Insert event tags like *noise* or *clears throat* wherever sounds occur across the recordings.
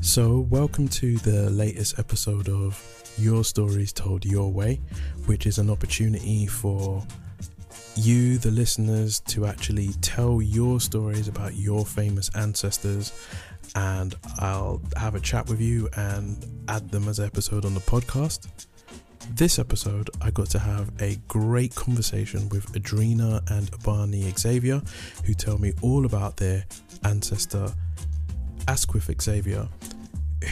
So, welcome to the latest episode of Your Stories Told Your Way, which is an opportunity for you, the listeners, to actually tell your stories about your famous ancestors. And I'll have a chat with you and add them as an episode on the podcast. This episode, I got to have a great conversation with Adrena and Barney Xavier, who tell me all about their ancestor Asquith Xavier,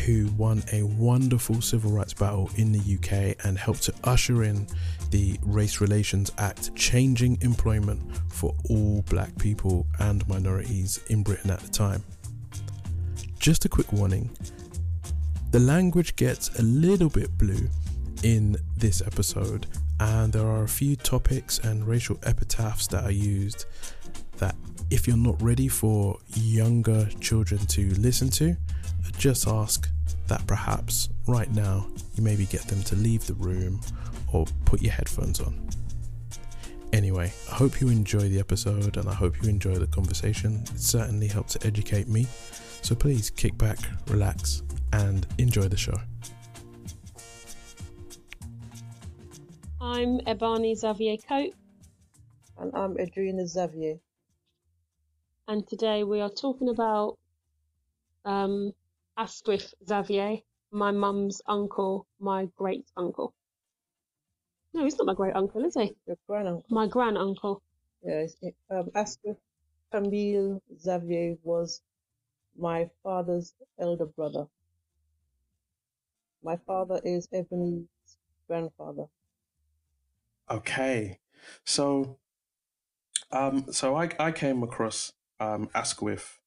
who won a wonderful civil rights battle in the UK and helped to usher in the Race Relations Act, changing employment for all black people and minorities in Britain at the time. Just a quick warning the language gets a little bit blue in this episode, and there are a few topics and racial epitaphs that are used that if you're not ready for younger children to listen to, just ask that perhaps right now you maybe get them to leave the room or put your headphones on. Anyway, I hope you enjoy the episode and I hope you enjoy the conversation. It certainly helped to educate me. So please kick back, relax, and enjoy the show. I'm Ebani Xavier Cope, And I'm Adriana Xavier. And today we are talking about um, Asquith Xavier, my mum's uncle, my great uncle. No, he's not my great uncle, is he? Your grand uncle. My grand uncle. Yes. Um, Asquith Camille Xavier was my father's elder brother. My father is Ebony's grandfather. Okay, so um, so I I came across um Asquith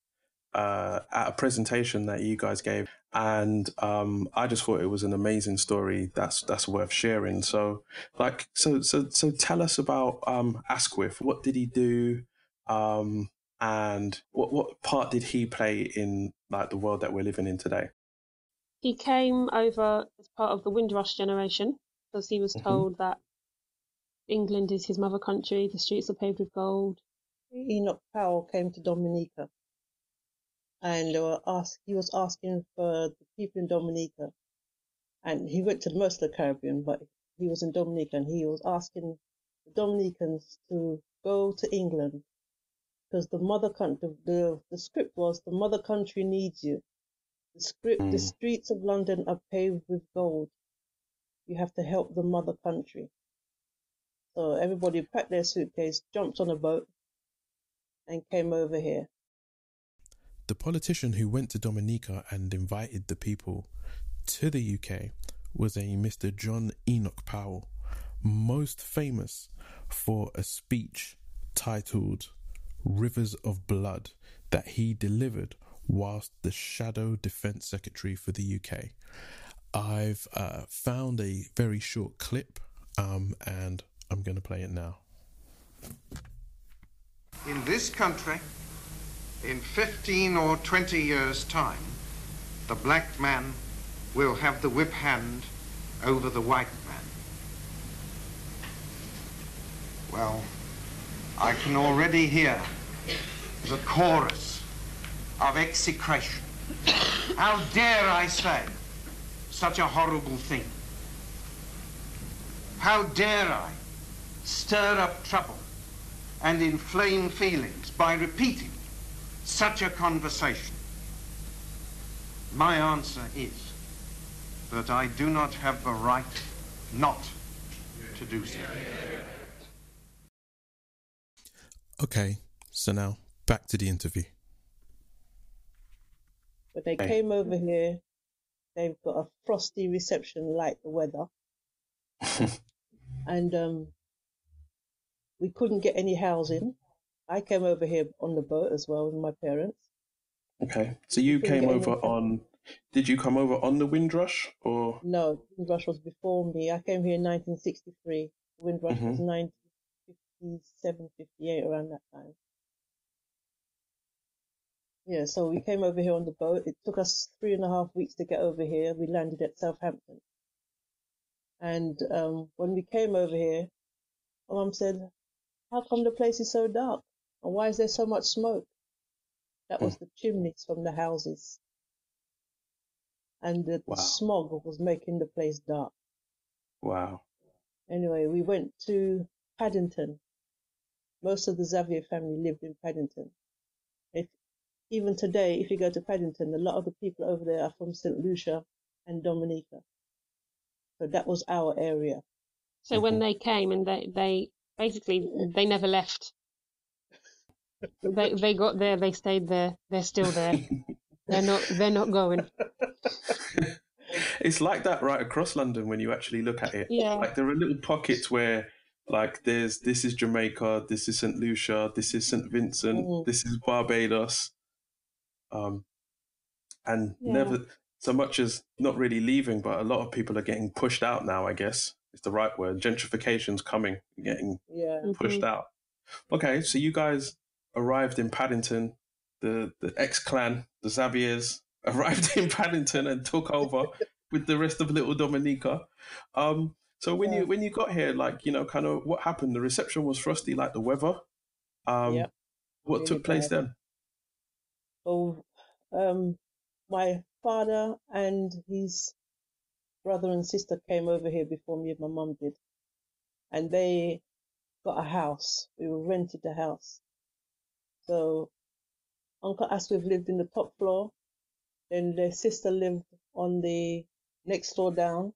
uh at a presentation that you guys gave, and um I just thought it was an amazing story that's that's worth sharing. So like so so so tell us about um Asquith. What did he do? Um and what what part did he play in like the world that we're living in today? He came over as part of the Windrush generation because he was Mhm. told that England is his mother country, the streets are paved with gold. Enoch Powell came to Dominica and they were ask, he was asking for the people in Dominica. And he went to most of the Caribbean, but he was in Dominica and he was asking the Dominicans to go to England because the mother country, the, the script was the mother country needs you. The script, the Mm. streets of London are paved with gold. You have to help the mother country. So everybody packed their suitcase, jumped on a boat, and came over here. The politician who went to Dominica and invited the people to the UK was a Mr. John Enoch Powell, most famous for a speech titled Rivers of Blood that he delivered whilst the Shadow Defence Secretary for the UK. I've uh, found a very short clip um, and I'm going to play it now. In this country, in 15 or 20 years' time, the black man will have the whip hand over the white man. Well, I can already hear the chorus of execration. How dare I say such a horrible thing? How dare I stir up trouble and inflame feelings by repeating such a conversation? My answer is that I do not have the right not to do so. Okay, so now back to the interview. But they came over here. They've got a frosty reception like the weather. *laughs* and um, we couldn't get any housing. I came over here on the boat as well with my parents. Okay, so you came over anything. on. Did you come over on the Windrush or? No, Windrush was before me. I came here in 1963. Windrush Mhm. was 1957, 58, around that time. Yeah, so we came over here on the boat. It took us three and a half weeks to get over here. We landed at Southampton. And um, when we came over here, my mum said, How come the place is so dark? And why is there so much smoke? That was hmm. the chimneys from the houses. And the Wow. smog was making the place dark. Wow. Anyway, we went to Paddington. Most of the Xavier family lived in Paddington. If even today, if you go to Paddington, a lot of the people over there are from St. Lucia and Dominica. So that was our area. So when mm-hmm. they came and they, they basically they never left. They they got there, they stayed there, they're still there. They're not they're not going. it's like that right across London when you actually look at it. Yeah. Like there are little pockets where, like, there's this is Jamaica, this is St. Lucia, this is St. Vincent, Mhm. this is Barbados. Um, and Yeah. never so much as not really leaving, but a lot of people are getting pushed out now, I guess is the right word. Gentrification's coming, getting Yeah. pushed Mhm. out. Okay, so you guys arrived in Paddington. The the X clan, the Xaviers, *laughs* arrived in Paddington and took over *laughs* with the rest of Little Dominica. Um, so when Yeah. you when you got here, like you know, kind of what happened? The reception was frosty, like the weather. Um, Yep, what really took place bad. then? Oh, um, my father and his brother and sister came over here before me and my mum did. And they got a house. We were rented a house. So, Uncle Asquith lived in the top floor. Then their sister lived on the next floor down.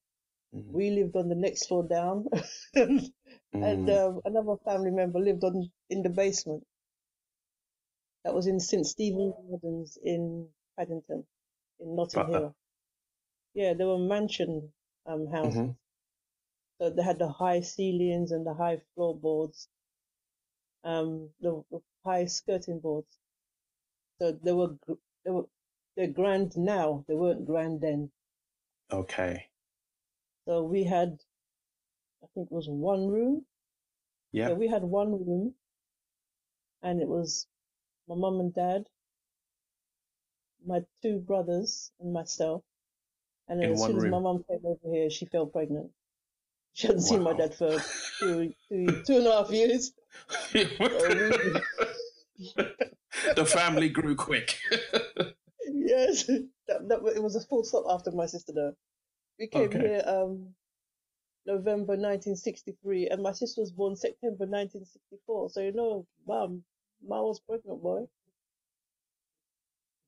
Mhm. We lived on the next floor down. *laughs* and Mm. um, another family member lived on in the basement. That was in St Stephen Gardens in Paddington, in Notting Got that. Hill. Yeah, there were mansion um, houses. Mhm. So they had the high ceilings and the high floorboards, um, the, the high skirting boards. So they were they were they're grand now. They weren't grand then. Okay. So we had, I think it was one room. Yeah. So we had one room, and it was my mum and dad, my two brothers, and myself. And then In as soon as my mum came over here, she fell pregnant. *laughs* She hadn't seen my dad for two, two, *laughs* two and a half years. *laughs* the family grew quick. yes, that, that, it was a full stop after my sister though. We came Okay. here um November 1963, and my sister was born September 1964. So you know, mum, mum was pregnant, boy.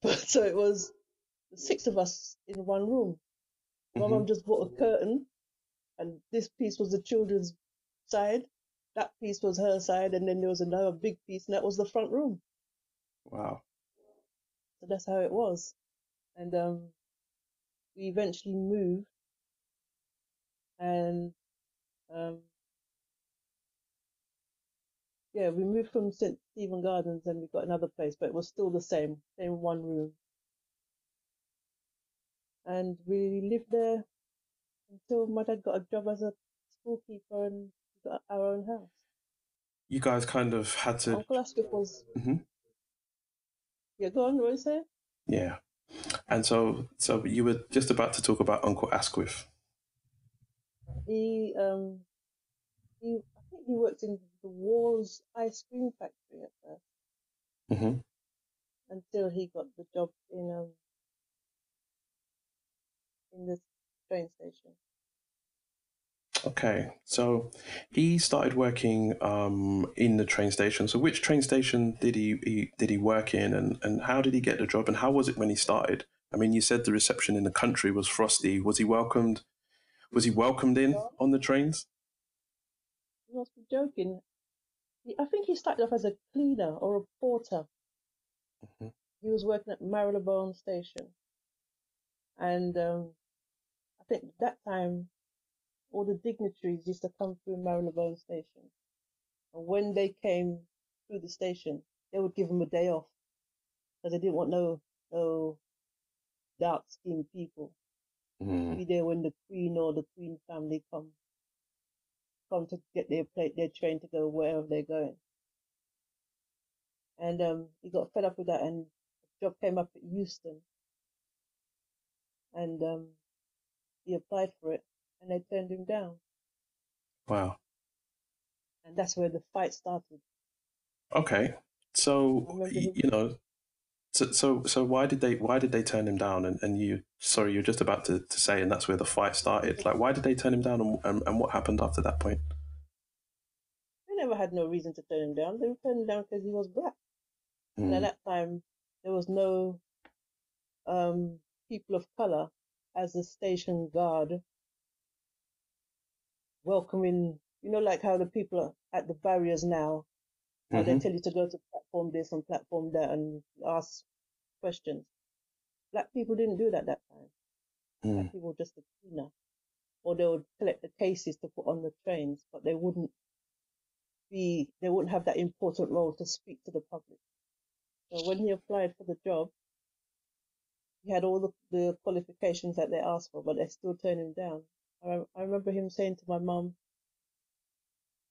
But so it was the six of us in one room. My mum just bought a curtain, and this piece was the children's side. That piece was her side, and then there was another big piece, and that was the front room. wow. So that's how it was. And um, we eventually moved, and um, yeah, we moved from St Stephen Gardens, and we got another place, but it was still the same, same one room. And we lived there until my dad got a job as a schoolkeeper and got our own house. You guys kind of had to Uncle Asquith was. Mhm. Yeah, go on, say? Yeah. And so, so you were just about to talk about Uncle Asquith. He, um, he, I think he worked in the Wall's ice cream factory at first hmm until he got the job in um in the train station. Okay, so he started working um, in the train station. So, which train station did he, he did he work in, and, and how did he get the job, and how was it when he started? I mean, you said the reception in the country was frosty. Was he welcomed? Was he welcomed in on the trains? You must be joking. I think he started off as a cleaner or a porter. Mhm. He was working at Marylebone Station, and um, think that time all the dignitaries used to come through Marylebone Station, and when they came through the station, they would give them a day off because they didn't want no no dark skinned people Mm. be there when the Queen or the Queen family come come to get their plate, their train to go wherever they're going. And um, he got fed up with that, and a job came up at Euston, and um, he applied for it, and they turned him down, Wow. and that's where the fight started. Okay, so I remember y- him- you know, so so so why did they why did they turn him down? And, and you sorry, you're just about to, to say, and that's where the fight started. Like, why did they turn him down, and, and, and what happened after that point? They never had no reason to turn him down. They turned him down because he was black. And at Mm. that time, there was no um, people of color as a station guard welcoming, you know, like how the people are at the barriers now, how they tell you to go to platform this and platform that and ask questions. Black people didn't do that that time. Mm. Black people were just a cleaner. Or they would collect the cases to put on the trains, but they wouldn't be, they wouldn't have that important role to speak to the public. So when he applied for the job, he had all the, the qualifications that they asked for, but they still turned him down. I, I remember him saying to my mum,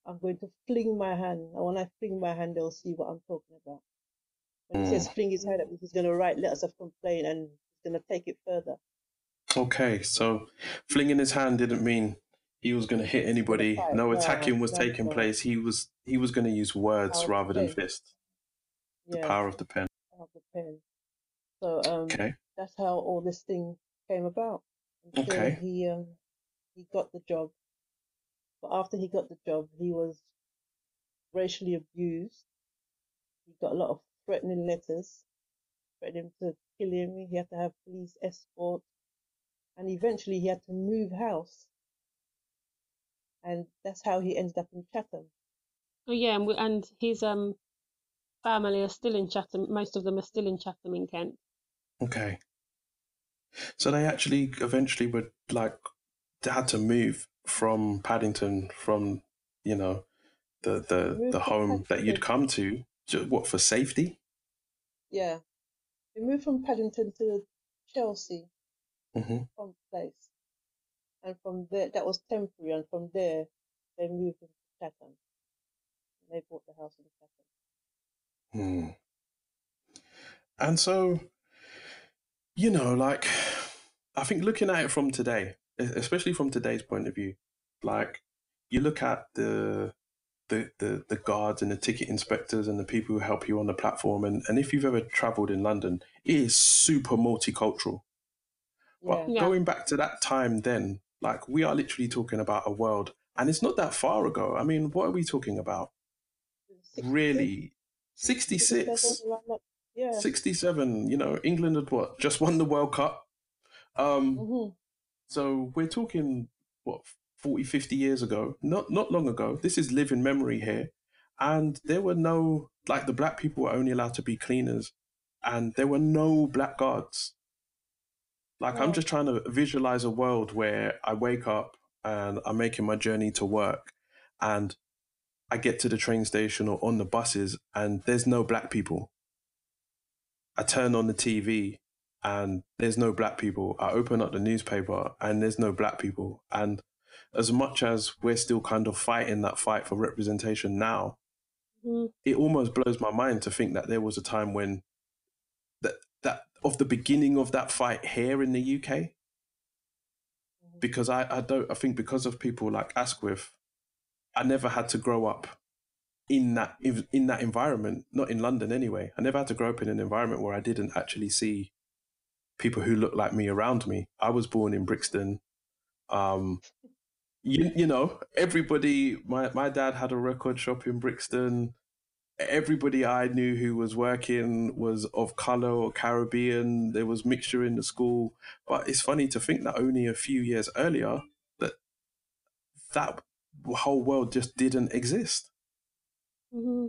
I'm going to fling my hand, and when I fling my hand, they'll see what I'm talking about. When he says fling his hand up, he's going to write letters of complaint and he's going to take it further. Okay, so flinging his hand didn't mean he was going to hit anybody. fight, No attacking was no, taking place. He was he was going to use words Power rather than fists. The power of the pen. of the pen. So um, Okay. That's how all this thing came about. Until Okay. he um, he got the job, but after he got the job, he was racially abused. He got a lot of threatening letters, threatening to kill him. He had to have police escort, and eventually he had to move house. And that's how he ended up in Chatham. Oh yeah, and, we, and his um family are still in Chatham. Most of them are still in Chatham in Kent. Okay. So they actually eventually would like they had to move from Paddington from you know the the the home that you'd come to. ju- What for safety? Yeah, he moved from Paddington to Chelsea. hmm from place. And from there, that was temporary. And from there, they moved into Chatham. They bought the house in Chatham. Hmm. And so, you know, like I think looking at it from today, especially from today's point of view, like you look at the the, the, the guards and the ticket inspectors and the people who help you on the platform and, and if you've ever traveled in London, it is super multicultural. But Yeah. Yeah. going back to that time then, like we are literally talking about a world and it's not that far ago. I mean, what are we talking about? 66, Really 66. 67, Yeah. 67 you know england had what just won the world cup. Um hmm so we're talking what 40 50 years ago not not long ago. This is living memory here. And there were no like the black people were only allowed to be cleaners. And there were no black guards. Like i'm just trying to visualize a world where i wake up and i'm making my journey to work and i get to the train station or on the buses and there's no black people I turn on the TV and there's no black people. I open up the newspaper and there's no black people. And as much as we're still kind of fighting that fight for representation now, Mhm. it almost blows my mind to think that there was a time when that that of the beginning of that fight here in the UK. Mm-hmm. Because I, I don't I think because of people like Asquith, I never had to grow up in that in that environment, not in London anyway. I never had to grow up in an environment where I didn't actually see people who looked like me around me. I was born in Brixton. Um, you, you know, everybody, my, my dad had a record shop in Brixton. Everybody I knew who was working was of color or Caribbean. There was mixture in the school. But it's funny to think that only a few years earlier that that whole world just didn't exist. Hmm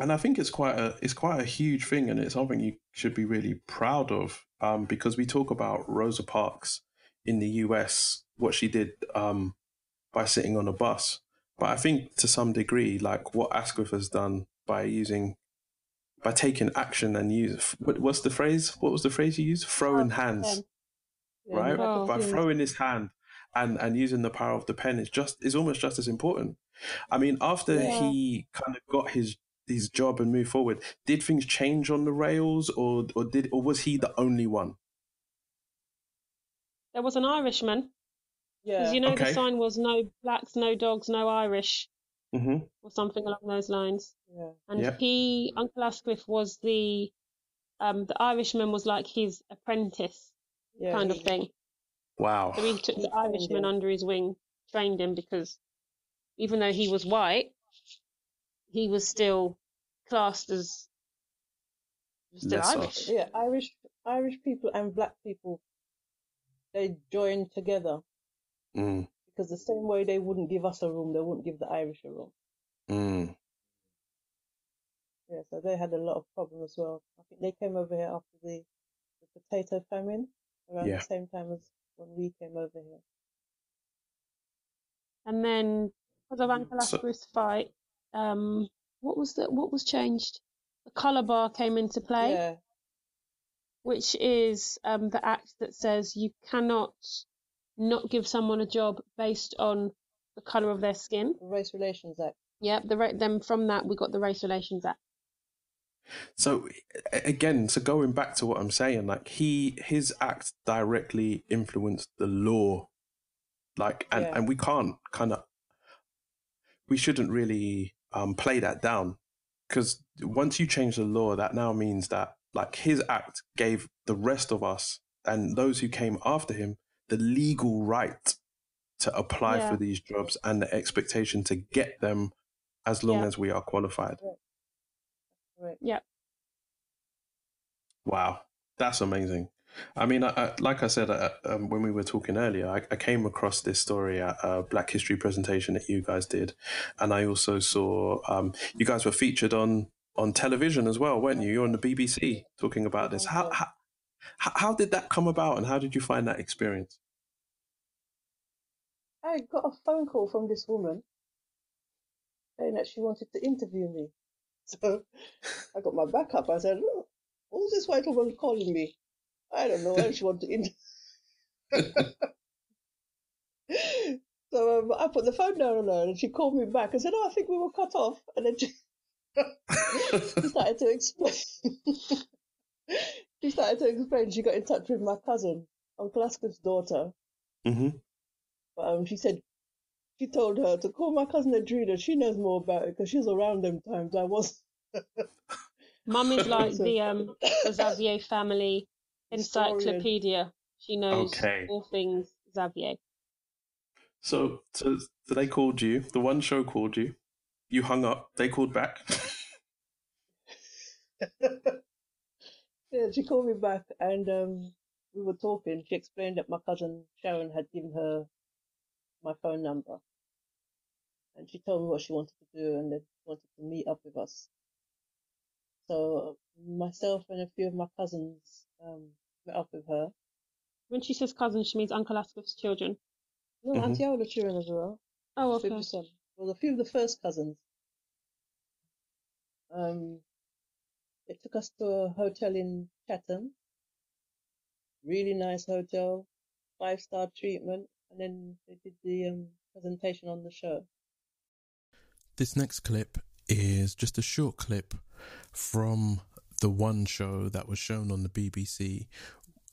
and I think it's quite a it's quite a huge thing, and it's something you should be really proud of. Um, because we talk about Rosa Parks in the US, what she did um, by sitting on a bus, but I think to some degree, like what Asquith has done by using by taking action and use what, what's the phrase? What was the phrase you used? Throwing hands, Yeah, right? Oh, by yeah. throwing his hand and and using the power of the pen is just is almost just as important. I mean, after Yeah. he kind of got his his job and moved forward, did things change on the rails, or or did or was he the only one? There was an Irishman Yeah. because you know Okay. the sign was no blacks, no dogs, no Irish, hmm or something along those lines. yeah. And Yeah. he, Uncle Asquith, was the um, the Irishman was like his apprentice Yeah. kind of thing. Wow. So he took the Irishman under his wing, trained him because even though he was white, he was still classed as still Lesser. Irish. Yeah, Irish Irish people and black people they joined together Mm, because the same way they wouldn't give us a room, they wouldn't give the Irish a room. mm. Yeah, so they had a lot of problem as well. I think they came over here after the, the potato famine around Yeah. the same time as when we came over here. And then because of Uncle So- Asquith's fight, um, what was the what was changed? The colour bar came into play. Yeah, which is um, the act that says you cannot not give someone a job based on the colour of their skin. the Race Relations Act. Yep, the ra- then from that we got the Race Relations Act. So again, so going back to what I'm saying, like he his act directly influenced the law, like and Yeah. and we can't kind of we shouldn't really um, play that down because once you change the law, that now means that like his act gave the rest of us and those who came after him the legal right to apply Yeah. for these jobs and the expectation to get them as long Yeah. as we are qualified. Right. Yep. Wow, that's amazing. I mean, I, I, like I said uh, um, when we were talking earlier, I, I came across this story at a Black History presentation that you guys did, and I also saw um, you guys were featured on on television as well, weren't you? You're on the BBC talking about this. How, how how how did that come about, and how did you find that experience? I got a phone call from this woman saying that she wanted to interview me. *laughs* So I got my back up. I said, who's this white woman calling me? I don't know why she wanted to interview. *laughs* so um, I put the phone down on her and she called me back and said, Oh, I think we were cut off. And then she, *laughs* she started to explain. she started to explain. She got in touch with my cousin, Uncle Asquith's daughter. hmm Um, she said she told her to call my cousin Adrina. She knows more about it because she's around them times. I was. *laughs* Mum is like *laughs* the um Xavier family Historian. encyclopedia. She knows Okay. all things Xavier. So, so, so they called you. The one show called you. You hung up. They called back. *laughs* yeah, she called me back and um, we were talking. She explained that my cousin Sharon had given her my phone number. And she told me what she wanted to do and that she wanted to meet up with us. So myself and a few of my cousins um, met up with her. When she says cousins, she means Uncle Asquith's children. No, Mhm. Auntie Ola children as well. Oh, okay. son. Well, a few of the first cousins. Um, they took us to a hotel in Chatham. Really nice hotel, five star treatment, and then they did the um, presentation on the show. This next clip is just a short clip from the one show that was shown on the BBC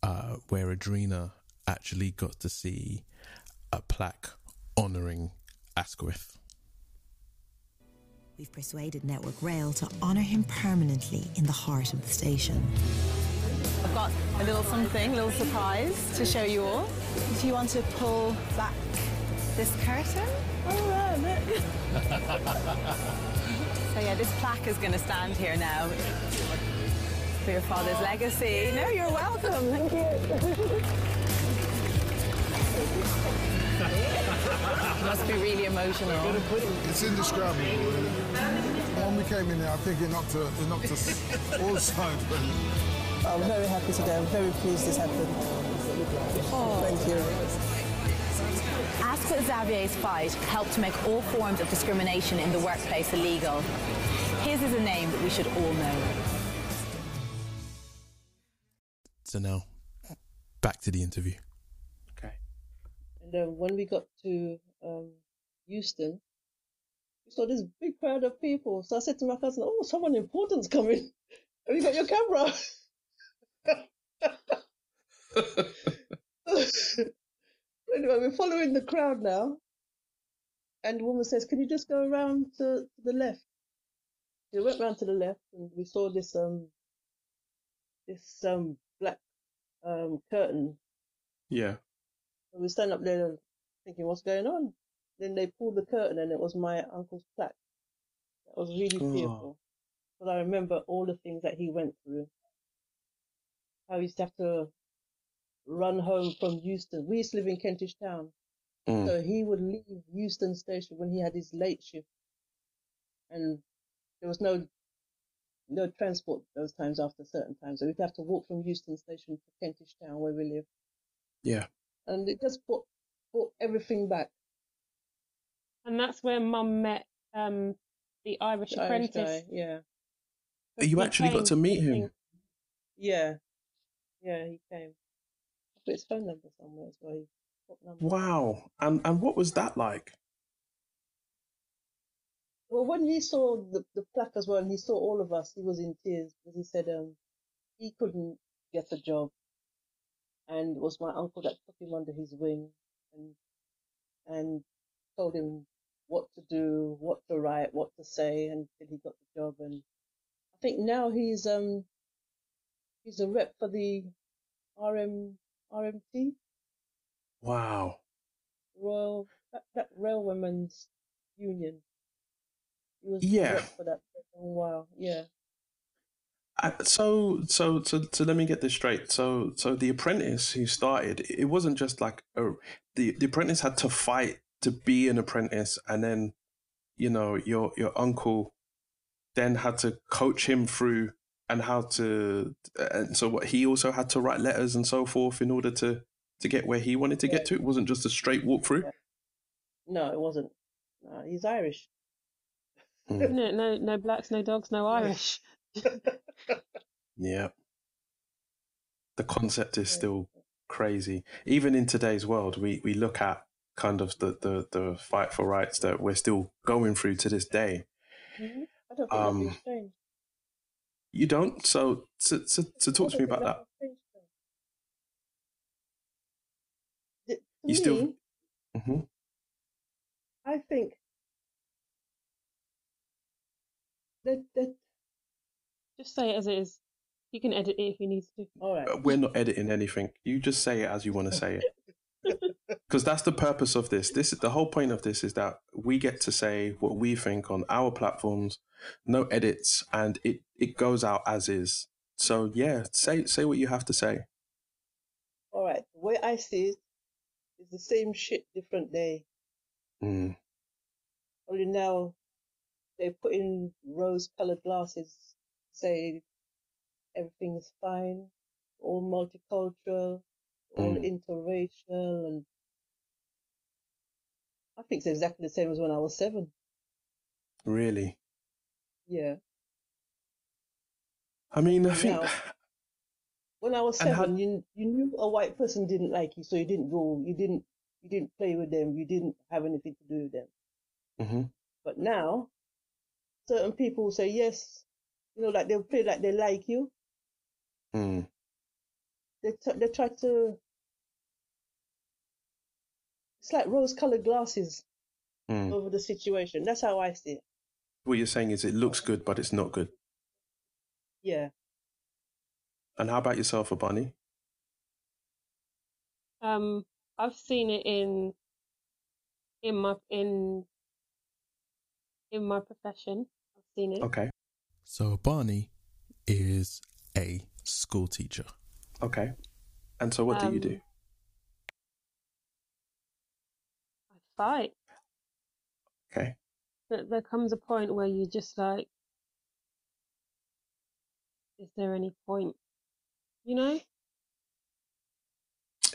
uh, where Adrena actually got to see a plaque honouring Asquith. We've persuaded Network Rail to honour him permanently in the heart of the station. I've got a little something, a little surprise to show you all. If you want to pull back this curtain. Right, *laughs* so yeah, this plaque is going to stand here now for your father's legacy. No, you're welcome. Thank you. *laughs* Must be really emotional. It's indescribable. When we came in there, I think it knocked, a, it knocked us *laughs* all sides. I'm very happy today. I'm very pleased this happened. Oh. Thank you. Asquith Xavier's fight helped to make all forms of discrimination in the workplace illegal. His is a name that we should all know. So now, back to the interview. Okay. And then when we got to um, Euston, we saw this big crowd of people. So I said to my cousin, "Oh, someone important's coming. Have you got your camera?" *laughs* *laughs* anyway, we're following the crowd now. And the woman says, Can you just go around to, the left? We went round to the left and we saw this um this um black um curtain. Yeah. And we stand up there thinking, What's going on? Then they pulled the curtain and it was my uncle's plaque. That was really Oh. fearful. But I remember all the things that he went through. How he used to have to run home from Euston. We used to live in Kentish Town. Mm. So he would leave Euston Station when he had his late shift. And there was no no transport those times after certain times. So we'd have to walk from Euston Station to Kentish Town where we live. Yeah. And it just brought, brought everything back. And that's where Mum met um, the Irish The Irish apprentice. guy, yeah. You He actually got to meet him. Yeah. Yeah, he came. Put his phone number somewhere as well. He- What number? Wow. And and what was that like? Well, when he saw the, the plaque as well, and he saw all of us, he was in tears because he said um, he couldn't get a job, and it was my uncle that took him under his wing and and told him what to do, what to write, what to say, until he got the job. And I think now he's um he's a rep for the RM RMT Wow. Royal that, that Railwaymen's Union. He was Yeah. for that for a while. Yeah. Uh, So so so so let me get this straight. So so the apprentice who started, it wasn't just like a, the the apprentice had to fight to be an apprentice, and then you know your your uncle then had to coach him through and how to and so what he also had to write letters and so forth in order to to get where he wanted to get to. It wasn't just a straight walk through. No, it wasn't. No, he's Irish. Isn't it? No, no blacks, no dogs, no Irish. *laughs* Yeah. The concept is still crazy. Even in today's world, we, we look at kind of the, the, the fight for rights that we're still going through to this day. hmm I don't think Um, nothing's changed. You don't? So, so, so, so talk to me about that. Nothing's changed, though. The- To You still- me, hmm I think that that Just say it as it is. You can edit it if you need to. all right. Uh, We're not editing anything. You just say it as you want to *laughs* say it. Because that's the purpose of this. This is the whole point of this is that we get to say what we think on our platforms, no edits, and it, it goes out as is. So yeah, say say what you have to say. All right. The way I see it is the same shit, different day. Mm. Only now they put in rose-colored glasses, say everything is fine, all multicultural, all Mm. interracial, and I think it's exactly the same as when I was seven. Really? Yeah. I mean, I think Now- When I was And how- seven, you you knew a white person didn't like you, so you didn't go, you didn't you didn't play with them, you didn't have anything to do with them. Mhm. But now, certain people say yes, You know, like they'll play like they like you. Mm. They t- they try to. It's like rose-colored glasses Mm. over the situation. That's how I see it. What you're saying is it looks good, but it's not good. Yeah. And how about yourself, Abani? Um, I've seen it in in my in in my profession. I've seen it. Okay. So Barney is a school teacher. Okay. And so what do you do? Um, I fight. Okay. There, there comes a point where you just like, is there any point? You know?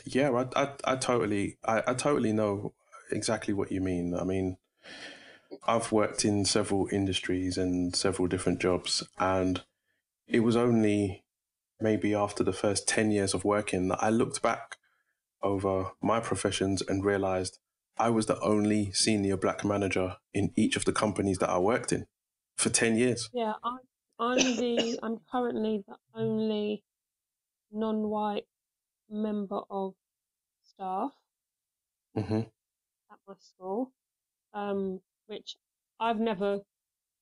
Yeah, I, I, I totally, I, I totally know exactly what you mean. I mean, I've worked in several industries and several different jobs, and it was only maybe after the first 10 years of working that I looked back over my professions and realized I was the only senior black manager in each of the companies that I worked in for 10 years. Yeah, I'm I'm the I'm currently the only non-white member of staff hmm at my school, um, which I've never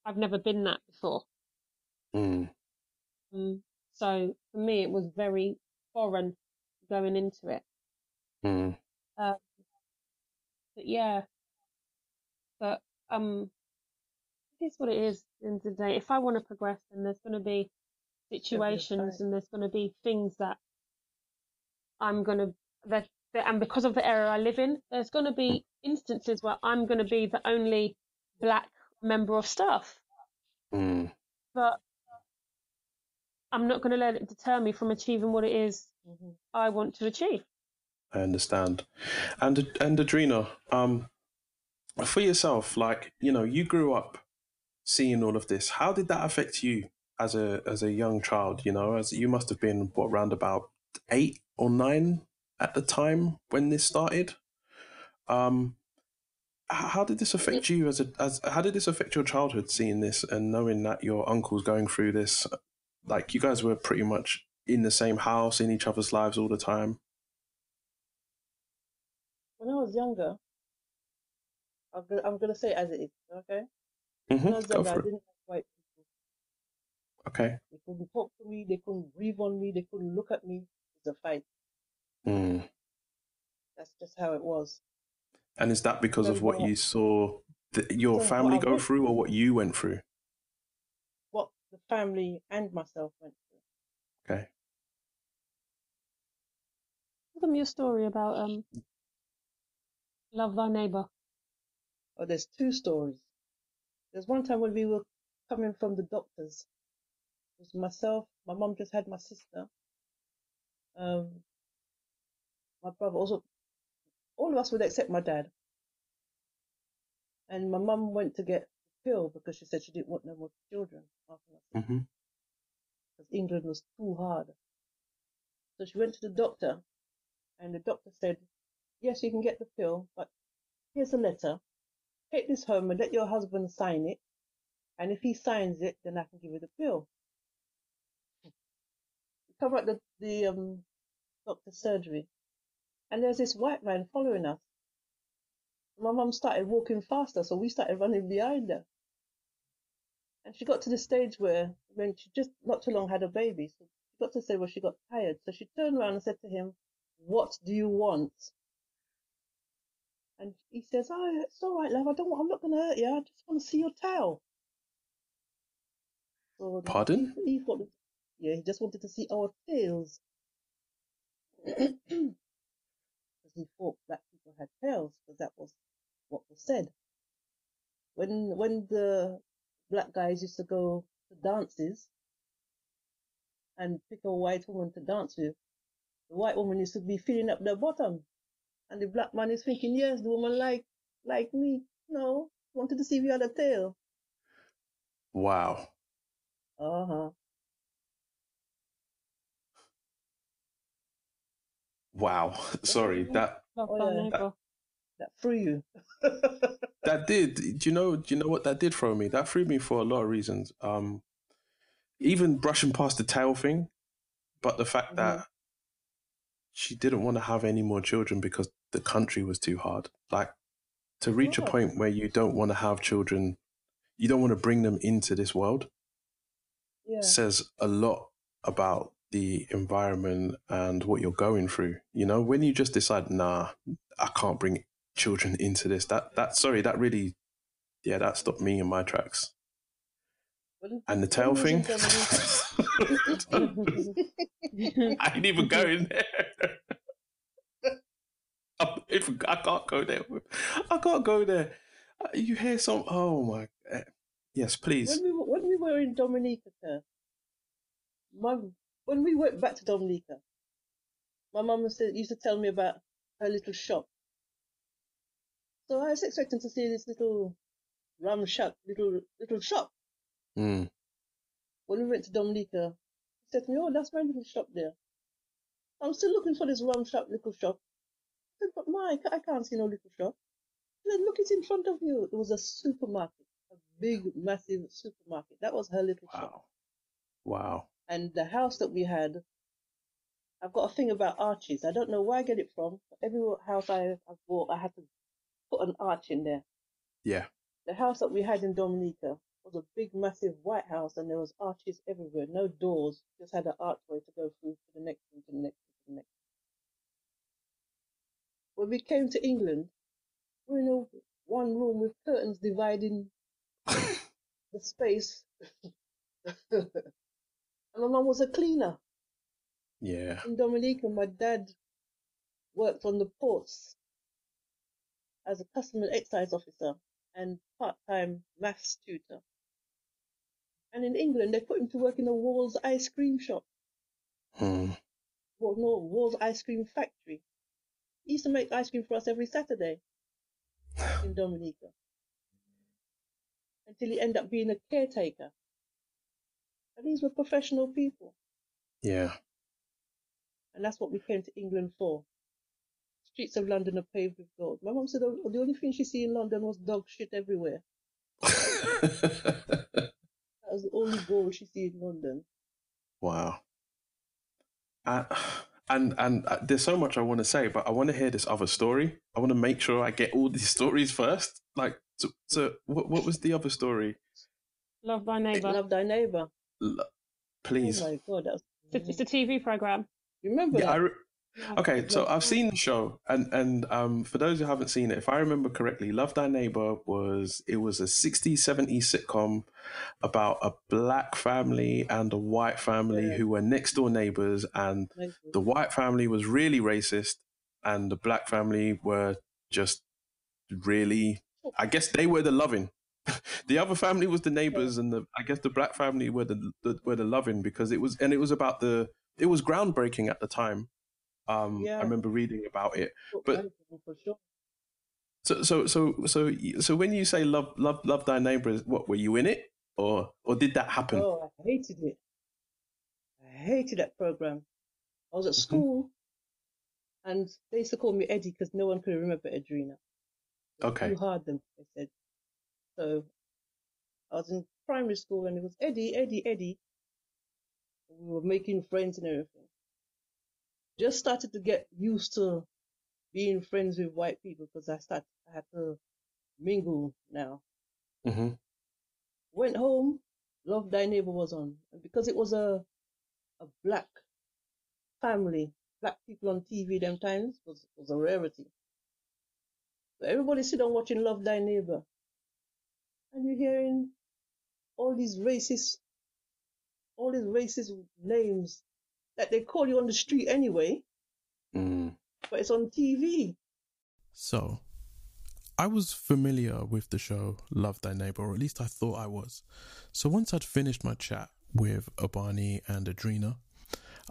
I've never been that before. Mm. Um, so for me, it was very foreign going into it. Mm. Um, but yeah, but um, it is what it is. At the end of the day, if I want to progress, then there's going to be situations and there's going to be things that I'm going to that, that and because of the area I live in, there's going to be instances where I'm going to be the only black member of staff. Mm. But I'm not going to let it deter me from achieving what it is I want to achieve. I understand. And and Adrena, um, for yourself, like you know, you grew up seeing all of this. How did that affect you as a as a young child? You know, as you must have been what around about eight or nine at the time when this started. Um, how did this affect you as a as how did this affect your childhood seeing this and knowing that your uncle's going through this? Like you guys were pretty much in the same house in each other's lives all the time. When I was younger, I'm gonna, I'm gonna say it as it is, okay? Mhm, When I was younger, I didn't have white people. Okay. They couldn't talk to me, they couldn't breathe on me, they couldn't look at me. It's a fight. Mm. That's just how it was. And is that because of what you saw th- your what family go through or what you went through? What the family and myself went through. Okay. Tell them your story about um, love thy neighbor. Oh, there's two stories. There's one time when we were coming from the doctors. It was myself, my mum just had my sister, um, my brother, also, all of us would except my dad. And my mum went to get the pill because she said she didn't want no more children after Mm-hmm. because England was too hard. So she went to the doctor, and the doctor said, Yes, you can get the pill, but here's a letter. Take this home and let your husband sign it. And if he signs it, then I can give you the pill. Come out the, the um, doctor's surgery, and there's this white man following us. My mum started walking faster, so we started running behind her. And she got to the stage where, when she just not too long had a baby, so she got to say where she got tired. So she turned around and said to him, "What do you want?" And he says, "Oh, it's all right, love. I don't. want- I'm not going to hurt you. I just want to see your tail." Oh, so Pardon? He, he thought, yeah, he just wanted to see our tails. *clears throat* Because he thought black people had tails, because that was what was said. When when the black guys used to go to dances and pick a white woman to dance with, the white woman used to be filling up their bottom, and the black man is thinking, yes, the woman like like me. No, wanted to see if you had a tail. Wow. Uh huh. Wow. *laughs* Sorry. That Oh, yeah. neighbor. That threw you. *laughs* that did. Do you know do you know what that did for me? That threw me for a lot of reasons. Um even brushing past the tail thing, but the fact Mhm. that she didn't want to have any more children because the country was too hard. Like to reach a point where you don't want to have children, you don't want to bring them into this world Yeah. says a lot about the environment and what you're going through. You know, when you just decide, nah, I can't bring children into this. That that sorry, that really, yeah, that stopped me in my tracks. And the tail we was in thing. *laughs* I ain't even *laughs* going there. I'm- I can't go there, I can't go there. Uh, You hear some? Oh my! eh, Yes, please. when we were, when we were in Dominica, my when we went back to Dominica, my mum used to tell me about her little shop. So I was expecting to see this little rum shack, little little shop. Mm. When we went to Dominica, she said to me, "Oh, that's my little shop there." I'm still looking for this rum shop, little shop. I said, "But Mike, I can't see no little shop." She said, "Look, it's in front of you." It was a supermarket, a big, massive supermarket. That was her little shop. Wow. Wow. And the house that we had, I've got a thing about arches. I don't know where I get it from. But every house I, I bought, I had to put an arch in there. Yeah. The house that we had in Dominica was a big, massive white house, and there was arches everywhere. No doors, just had an archway to go through to the next one, to the next to the next. When we came to England, we were in a one room with curtains dividing the space. *laughs* and my mum was a cleaner Yeah. in Dominica. My dad worked on the ports as a custom and excise officer and part-time maths tutor. And in England, they put him to work in a Wall's ice cream shop. Hmm. Well, no, Wall's ice cream factory. He used to make ice cream for us every Saturday *sighs* in Dominica. Until he ended up being a caretaker. And these were professional people. Yeah. And that's what we came to England for. Streets of London are paved with gold. My mum said the only thing she see in London was dog shit everywhere. *laughs* That was the only gold she see in London. wow. Uh, and and uh, there's so much I want to say, but I want to hear this other story. I want to make sure I get all these *laughs* stories first. Like, so, so what, what was the other story? Love thy neighbour. Love thy neighbour. L- Please. Oh my god, that was. It's, it's a TV program. You remember Yeah, that? I re- okay, so I've seen the show, and and um, for those who haven't seen it, if I remember correctly, Love Thy Neighbor was it was a 60s, 70s sitcom about a black family and a white family who were next door neighbors, and the white family was really racist, and the black family were just really, I guess they were the loving. *laughs* the other family was the neighbors, and the I guess the black family were the, the were the loving because it was and it was about the it was groundbreaking at the time. Um, Yeah. I remember reading about it. But sure. so so so so so when you say love love love thy neighbor, what were you in it or or did that happen? Oh, I hated it. I hated that program. I was at Mm-hmm. school, and they used to call me Eddie because no one could remember Edrina. Okay. Too hard, them they said. So I was in primary school, and it was Eddie, Eddie, Eddie. We were making friends and everything. Just started to get used to being friends with white people because I started I had to mingle now. Mm-hmm. Went home, Love Thy Neighbor was on. And because it was a a black family, black people on TV them times was, was a rarity. So everybody sit down watching Love Thy Neighbor. And you're hearing all these racist all these racist names that they call you on the street anyway, Mm. but it's on TV. So, I was familiar with the show Love Thy Neighbor, or at least I thought I was. So, once I'd finished my chat with Abani and Adrena,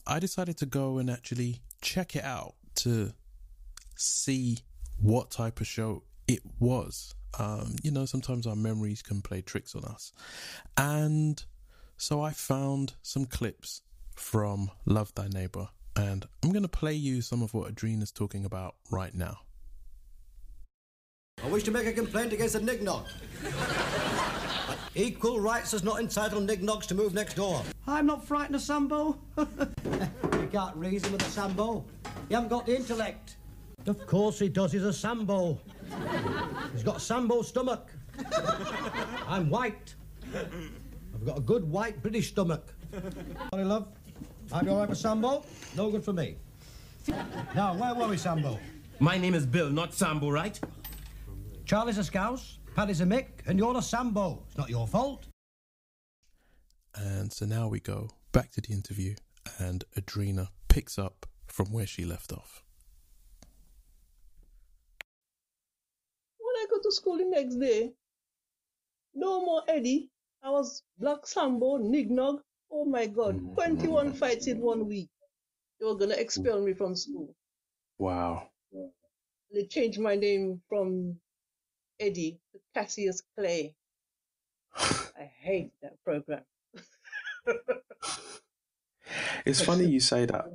I decided to go and actually check it out to see what type of show it was. Um, you know, sometimes our memories can play tricks on us. And so I found some clips from Love Thy Neighbor, and I'm going to play you some of what Adrena's talking about right now. I wish to make a complaint against the Nignog. Equal rights does not entitle Nignogs to move next door. I'm not frightened of Sambo. *laughs* you can't reason with a Sambo. You haven't got the intellect. Of course he does. He's a Sambo. He's got a Sambo stomach. I'm white. I've got a good white British stomach. Sorry, love. I'd be all right with Sambo. No good for me. Now, where were we, Sambo? My name is Bill, not Sambo, right? Charlie's a scouse, Paddy's a Mick, and you're a Sambo. It's not your fault. And so now we go back to the interview, and Adrena picks up from where she left off. When I go to school the next day, no more Eddie. I was Black Sambo, Nignog. Oh my God, 21 fights in one week. They were going to expel me from school. Wow. They changed my name from Eddie to Cassius Clay. *sighs* I hate that program. It's funny you say that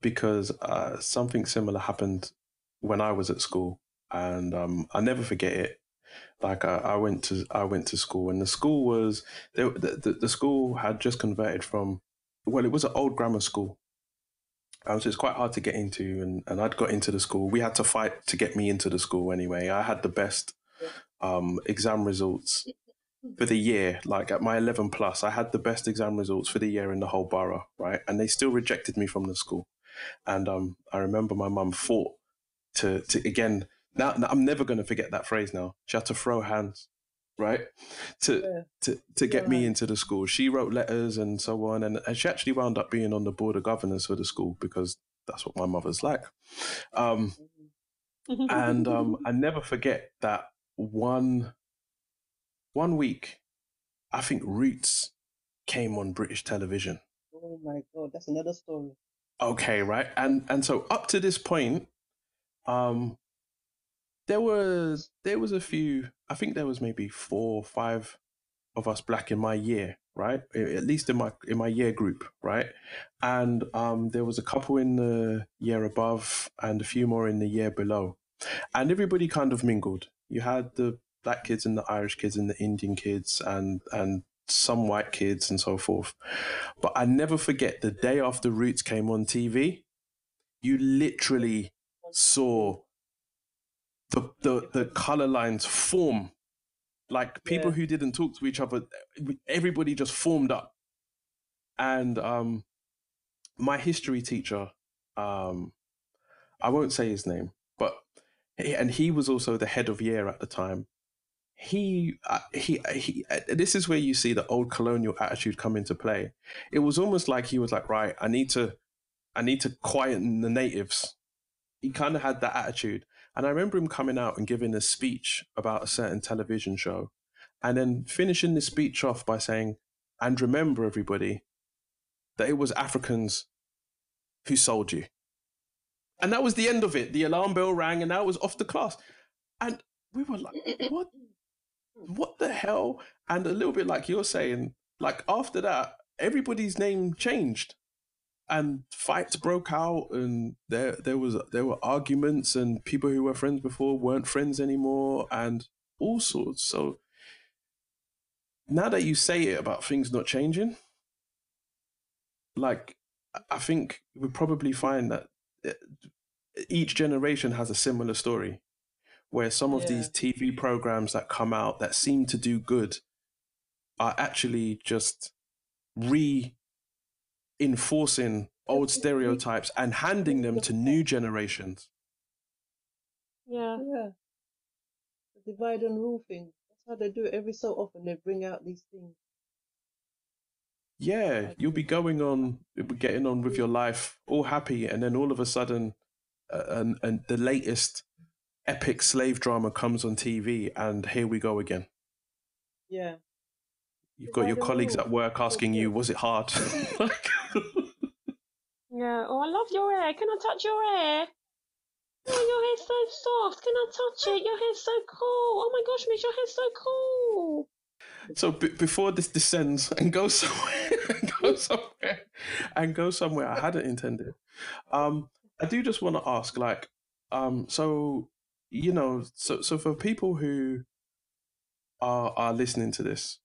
because uh, something similar happened when I was at school, and um, I never forget it. Like I, I went to I went to school, and the school was they, the, the the school had just converted from well, it was an old grammar school, um, so it's quite hard to get into, and, and I'd got into the school. We had to fight to get me into the school anyway. I had the best um, exam results for the year, like at my 11 plus, I had the best exam results for the year in the whole borough, right? And they still rejected me from the school. And um, I remember my mum fought to, to again, now, I'm never going to forget that phrase now. She had to throw hands, right? To, Yeah. to, to get me into the school. She wrote letters and so on. And, and she actually wound up being on the board of governors for the school because that's what my mother's like. Um, and um, I never forget that one one week, I think Roots came on British television. Oh my God, that's another story. Okay, right, and and so up to this point, um, there was there was a few. I think there was maybe four or five of us black in my year, right? At least in my in my year group, right? And um, there was a couple in the year above, and a few more in the year below, and everybody kind of mingled. You had the black kids and the Irish kids and the Indian kids and and some white kids and so forth. But I never forget the day after Roots came on TV, you literally saw the the, the color lines form. Like people Yeah. who didn't talk to each other, everybody just formed up. And um my history teacher, um, I won't say his name, but and he was also the head of year at the time he uh, he he uh, this is where you see the old colonial attitude come into play it was almost like he was like right i need to i need to quieten the natives he kind of had that attitude and i remember him coming out and giving a speech about a certain television show and then finishing the speech off by saying and remember everybody that it was africans who sold you. And that was the end of it. The alarm bell rang and that was off the class. And we were like what? What the hell? And a little bit like you're saying, like after that, everybody's name changed, and fights broke out, and there there was there were arguments, and people who were friends before weren't friends anymore, and all sorts. So now that you say it about things not changing, like I- think we probably find that uh, each generation has a similar story where some of these TV programs that come out that seem to do good are actually just reinforcing old stereotypes and handing them to new generations. Yeah. Yeah. The divide and rule thing. That's how they do it every so often. They bring out these things. Yeah, you'll be going on, be getting on with your life, all happy, and then all of a sudden, uh, and and the latest epic slave drama comes on TV, and here we go again. Yeah. You've got your colleagues at work asking you, "Was it hard?" *laughs* *laughs* Yeah. Oh, I love your hair. Can I touch your hair? Oh, your hair's so soft. Can I touch it? Your hair's so cool. Oh my gosh, Miss, your hair's so cool. So b- before this descends and goes somewhere, *laughs* and go somewhere, and go somewhere I hadn't intended, um, I do just want to ask, like, um, so you know, so so for people who are are listening to this,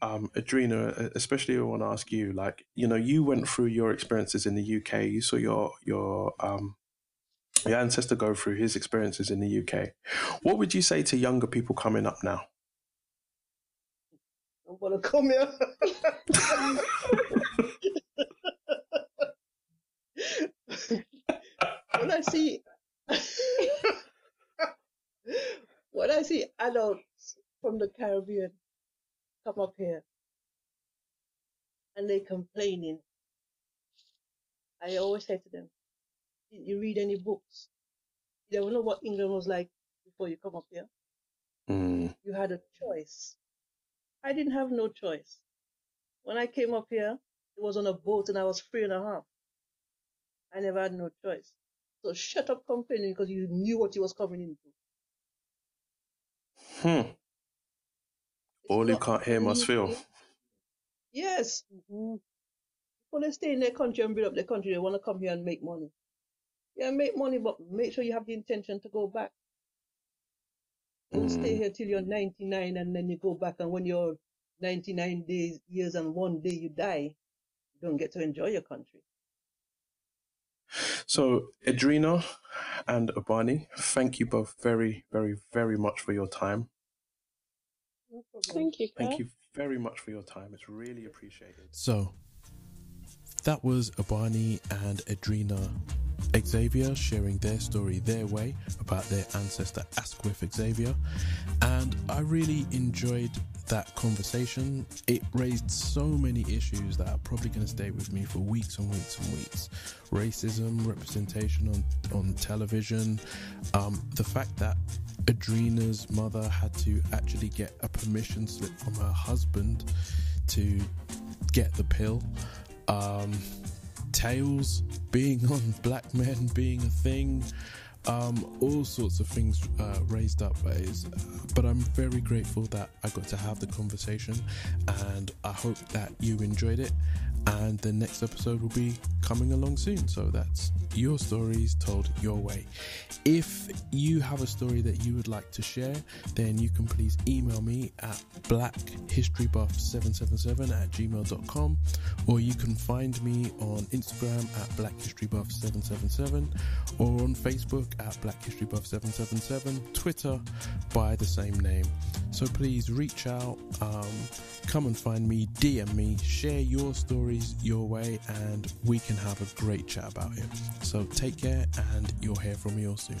um, especially I want to ask you, like, you know, you went through your experiences in the UK. You saw your your um, your ancestor go through his experiences in the UK. What would you say to younger people coming up now? I'm gonna come here. when I see *laughs* when I see adults from the Caribbean come up here and they complaining, I always say to them, Did you read any books? You don't know what England was like before you come up here. Mm. You had a choice. I didn't have no choice. When I came up here, it was on a boat and I was three and a half. I never had no choice. So shut up complaining because you knew what you was coming into. Hmm. All who not can't hear must feel. Yes. People they stay in their country and build up their country, they want to come here and make money. Yeah, make money, but make sure you have the intention to go back. Don't stay Mm. here till you're 99 and then you go back, and when you're 99 days, years, and one day you die, you don't get to enjoy your country. So, Adrena and Abani, thank you both very, very, very much for your time. No. Thank you. Thank you very much for your time. It's really appreciated. So that was Abani and Adrina Xavier sharing their story their way about their ancestor Asquith Xavier. And I really enjoyed that conversation. It raised so many issues that are probably going to stay with me for weeks and weeks and weeks. Racism, representation on, on television, um, the fact that Adrena's mother had to actually get a permission slip from her husband to get the pill. Um, tales being *laughs* on black men being a thing. Um, all sorts of things uh, raised up, but, but I'm very grateful that I got to have the conversation, and I hope that you enjoyed it. And the next episode will be coming along soon. So that's your stories told your way. If you have a story that you would like to share, then you can please email me at blackhistorybuff777 at gmail.com or you can find me on Instagram at blackhistorybuff777 or on Facebook at blackhistorybuff777, Twitter by the same name. So please reach out, um, come and find me, DM me, share your stories your way, and we can have a great chat about it. So take care, and you'll hear from me all soon.